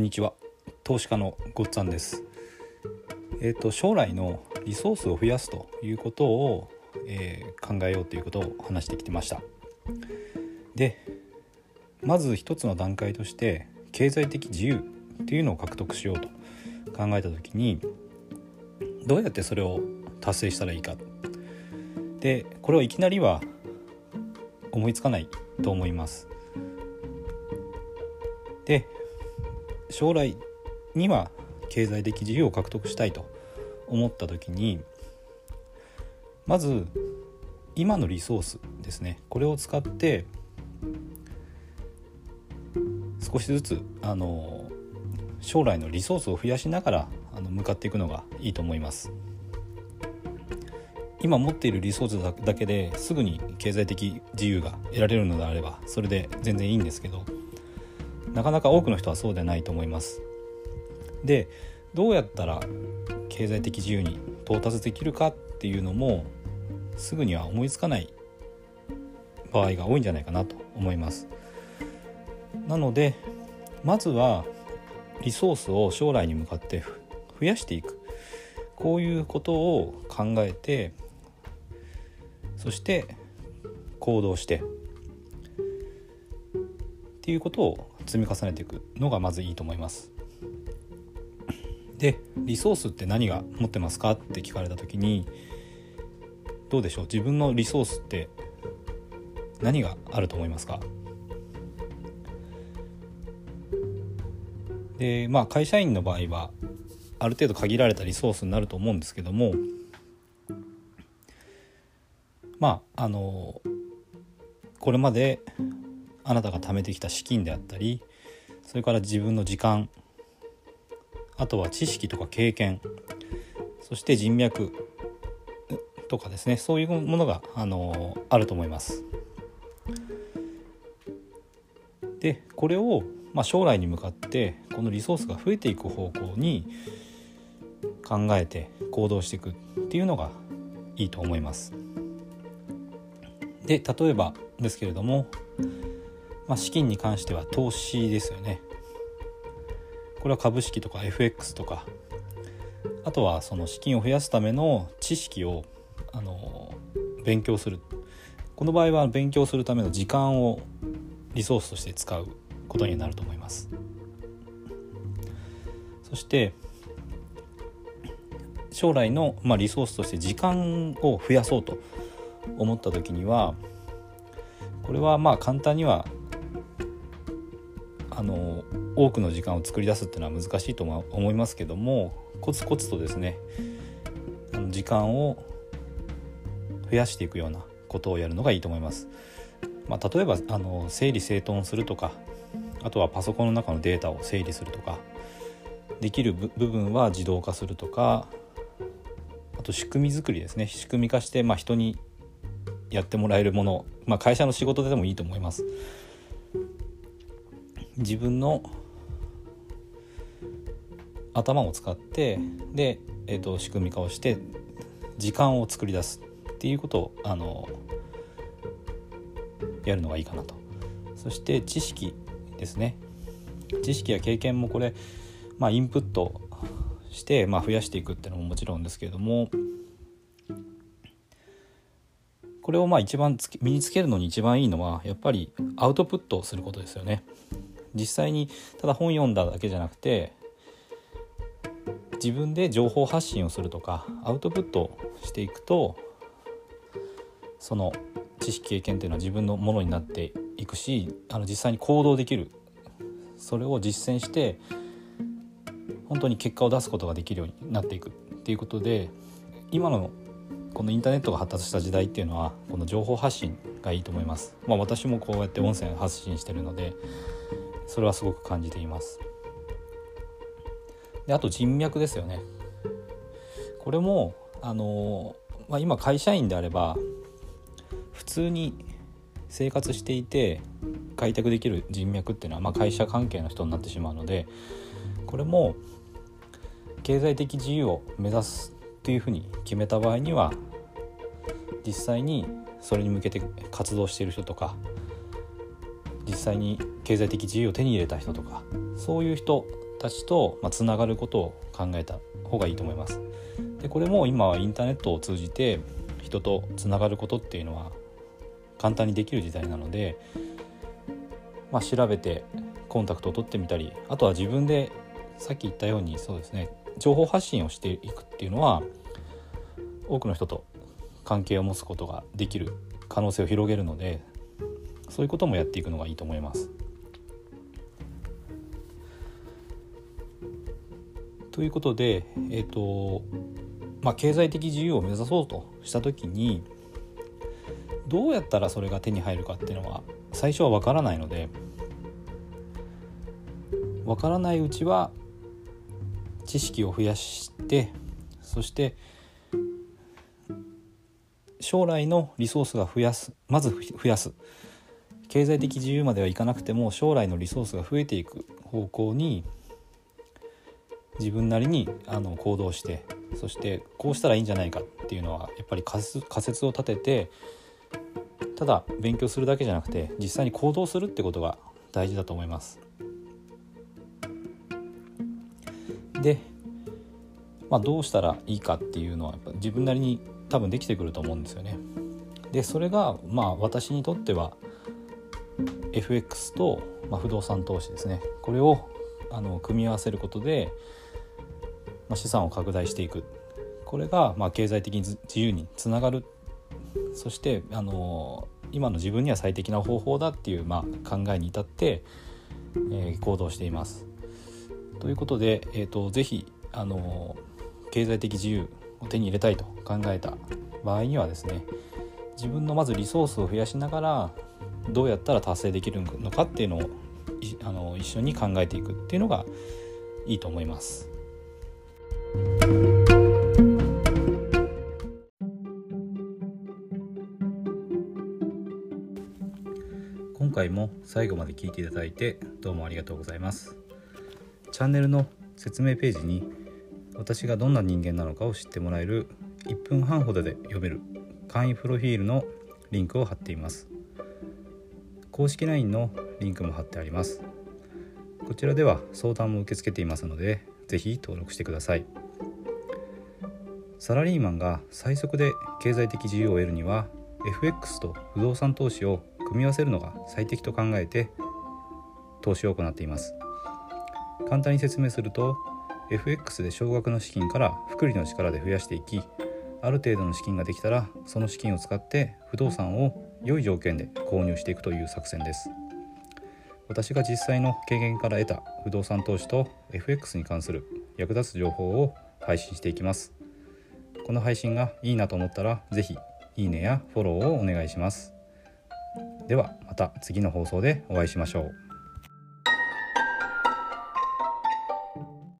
んにちは。投資家のごっつぁんです。えっ、と将来のリソースを増やすということを、えー考えようということを話してきてました。でまず一つの段階として経済的自由っていうのを獲得しようと考えた時にどうやってそれを達成したらいいか。でこれをいきなりは思いつかないと思います。で将来には経済的自由を獲得したいと思った時にまず今のリソースですね。これを使って少しずつあの将来のリソースを増やしながらあの向かっていくのがいいと思います。今持っているリソースだけですぐに経済的自由が得られるのであればそれで全然いいんですけどなかなか多くの人はそうでないと思います。でどうやったら経済的自由に到達できるかっていうのもすぐには思いつかない場合が多いんじゃないかなと思います。なのでまずはリソースを将来に向かって増やしていく。こういうことを考えてそして行動してっていうことを積み重ねていくのがまずいいと思います。でリソースって何が持ってますかって聞かれた時にどうでしょう？自分のリソースって何があると思いますか？でまあ会社員の場合はある程度限られたリソースになると思うんですけどもまああのこれまであなたが貯めてきた資金であったりそれから自分の時間あとは知識とか経験そして人脈とかですねそういうものがあのあると思います。でこれを、まあ、将来に向かってこのリソースが増えていく方向に考えて行動していくっていうのがいいと思います。で例えばですけれども、まあ、資金に関しては投資ですよね。これは株式とか FX とかあとはその資金を増やすための知識をあの勉強するこの場合は勉強するための時間をリソースとして使うことになると思いますそして将来の、まあ、リソースとして時間を増やそうと思った時にはこれはまあ簡単にはあの多くの時間を作り出すっていうのは難しいと思いますけどもコツコツとですねあの時間を増やしていくようなことをやるのがいいと思います。まあ、例えばあの整理整頓するとかあとはパソコンの中のデータを整理するとかできる部分は自動化するとかあと仕組み作りですね仕組み化して、まあ、人にやってもらえるもの、まあ、会社の仕事でもいいと思います。自分の頭を使ってで、えーと、仕組み化をして時間を作り出すっていうことをあのやるのがいいかなとそして知識ですね知識や経験もこれ、まあ、インプットして、まあ、増やしていくっていうのももちろんですけれどもこれをまあ一番身につけるのに一番いいのはやっぱりアウトプットをすることですよね。実際にただ本読んだだけじゃなくて自分で情報発信をするとかアウトプットしていくとその知識経験っていうのは自分のものになっていくしあの実際に行動できるそれを実践して本当に結果を出すことができるようになっていくっていうことで今のこのインターネットが発達した時代っていうのはこの情報発信がいいと思います。まあ、私もこうやって音声発信してるのでそれはすごく感じています。であと人脈ですよね。これもあの、まあ、今会社員であれば普通に生活していて開拓できる人脈っていうのは、まあ、会社関係の人になってしまうのでこれも経済的自由を目指すっていうふうに決めた場合には実際にそれに向けて活動している人とか実際に経済的自由を手に入れた人とかそういう人たちとつながることを考えた方がいいと思います。でこれも今はインターネットを通じて人とつながることっていうのは簡単にできる時代なので、まあ、調べてコンタクトを取ってみたりあとは自分でさっき言ったようにそうですね情報発信をしていくっていうのは多くの人と関係を持つことができる可能性を広げるのでそういうこともやっていくのがいいと思います。ということで、えーとまあ、経済的自由を目指そうとした時にどうやったらそれが手に入るかっていうのは最初は分からないので分からないうちは知識を増やしてそして将来のリソースが増やすまず増やす。経済的自由まではいかなくても将来のリソースが増えていく方向に自分なりにあの行動してそしてこうしたらいいんじゃないかっていうのはやっぱり仮説を立ててただ勉強するだけじゃなくて実際に行動するってことが大事だと思います。で、まあ、どうしたらいいかっていうのはやっぱ自分なりに多分できてくると思うんですよね。でそれがまあ私にとっては FX と、まあ、不動産投資ですねこれをあの組み合わせることでまあ、資産を拡大していくこれがまあ経済的に自由につながるそしてあの今の自分には最適な方法だっていうまあ考えに至って、えー、行動しています。ということで、えーと、ぜひあの経済的自由を手に入れたいと考えた場合にはですね自分のまずリソースを増やしながらどうやったら達成できるのかっていうのをあの一緒に考えていくっていうのがいいと思います。今回も最後まで聞いていただいてどうもありがとうございます。チャンネルの説明ページに私がどんな人間なのかを知ってもらえる1分半ほどで読める簡易プロフィールのリンクを貼っています。公式 LINE のリンクも貼ってあります。こちらでは相談も受け付けていますのでぜひ登録してください。サラリーマンが最速で経済的自由を得るには FX と不動産投資を組み合わせるのが最適と考えて投資を行っています。簡単に説明すると FX で少額の資金から複利の力で増やしていきある程度の資金ができたらその資金を使って不動産を良い条件で購入していくという作戦です。私が実際の経験から得た不動産投資と FX に関する役立つ情報を配信していきます。この配信がいいなと思ったら是非いいねやフォローをお願いします。ではまた次の放送でお会いしましょう。